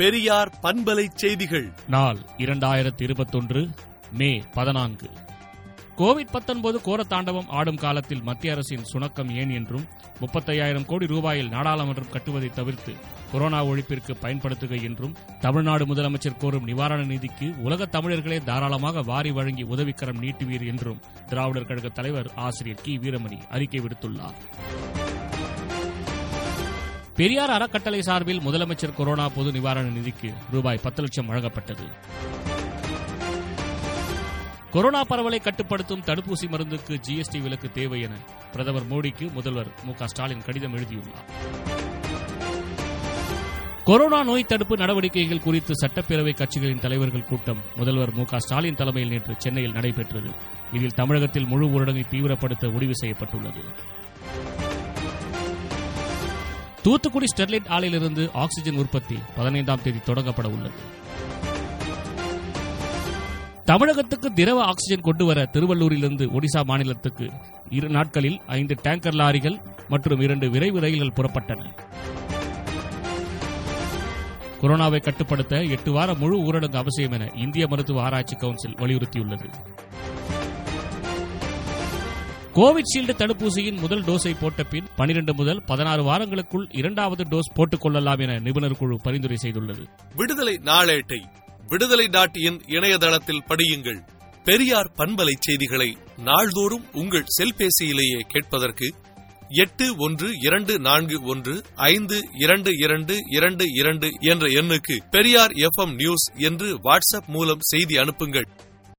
பெரியார் பண்பலை செய்திகள். நாள் இரண்டாயிரத்தி இருபத்தொன்று மே பதினான்கு. கோவிட் 19 கோர தாண்டவம் ஆடும் காலத்தில் மத்திய அரசின் சுணக்கம் ஏன் என்றும் முப்பத்தையாயிரம் கோடி ரூபாயில் நாடாளுமன்றம் கட்டுவதை தவிர்த்து கொரோனா ஒழிப்பிற்கு பயன்படுத்துக என்றும் தமிழ்நாடு முதலமைச்சர் கோரும் நிவாரண நிதிக்கு உலக தமிழர்களே தாராளமாக வாரி வழங்கி உதவிக்கரம் நீட்டுவீர் என்றும் திராவிடர் கழக தலைவர் ஆசிரியர் கி. வீரமணி அறிக்கை விடுத்துள்ளார். பெரியார் அறக்கட்டளை சார்பில் முதலமைச்சர் கொரோனா பொது நிவாரண நிதிக்கு ரூபாய் பத்து லட்சம் வழங்கப்பட்டது. கொரோனா பரவலை கட்டுப்படுத்தும் தடுப்பூசி மருந்துக்கு ஜிஎஸ்டி விலக்கு தேவை என பிரதமர் மோடிக்கு முதல்வர் மு ஸ்டாலின் கடிதம் எழுதியுள்ளார். கொரோனா நோய் தடுப்பு நடவடிக்கைகள் குறித்து சட்டப்பேரவை கட்சிகளின் தலைவர்கள் கூட்டம் முதல்வர் மு ஸ்டாலின் தலைமையில் நேற்று சென்னையில் நடைபெற்றது. இதில் தமிழகத்தில் முழு ஊரடங்கை தீவிரப்படுத்த முடிவு செய்யப்பட்டுள்ளது. தூத்துக்குடி ஸ்டெர்லைட் ஆலையிலிருந்து ஆக்சிஜன் உற்பத்தி பதினைந்தாம் தேதி தொடங்கப்பட உள்ளது. தமிழகத்துக்கு திரவ ஆக்சிஜன் கொண்டு வர திருவள்ளூரிலிருந்து ஒடிசா மாநிலத்துக்கு இரு நாட்களில் ஐந்து டேங்கர் லாரிகள் மற்றும் இரண்டு விரைவு ரயில்கள் புறப்பட்டன. கொரோனாவை கட்டுப்படுத்த எட்டு வார முழு ஊரடங்கு அவசியம் என இந்திய மருத்துவ ஆராய்ச்சி கவுன்சில் வலியுறுத்தியுள்ளது. கோவிஷீல்டு தடுப்பூசியின் முதல் டோஸை போட்ட பின் பனிரெண்டு முதல் பதினாறு வாரங்களுக்குள் இரண்டாவது டோஸ் போட்டுக் கொள்ளலாம் என நிபுணர் குழு பரிந்துரை செய்துள்ளது. விடுதலை நாளேட்டை விடுதலை டாட் இன் இணையதளத்தில் படியுங்கள். பெரியார் பண்பலை செய்திகளை நாள்தோறும் உங்கள் செல்பேசியிலேயே கேட்பதற்கு எட்டு ஒன்று இரண்டு நான்கு ஒன்று ஐந்து இரண்டு இரண்டு இரண்டு இரண்டு என்ற எண்ணுக்கு பெரியார் எஃப்எம் நியூஸ் என்று வாட்ஸ்அப் மூலம் செய்தி அனுப்புங்கள்.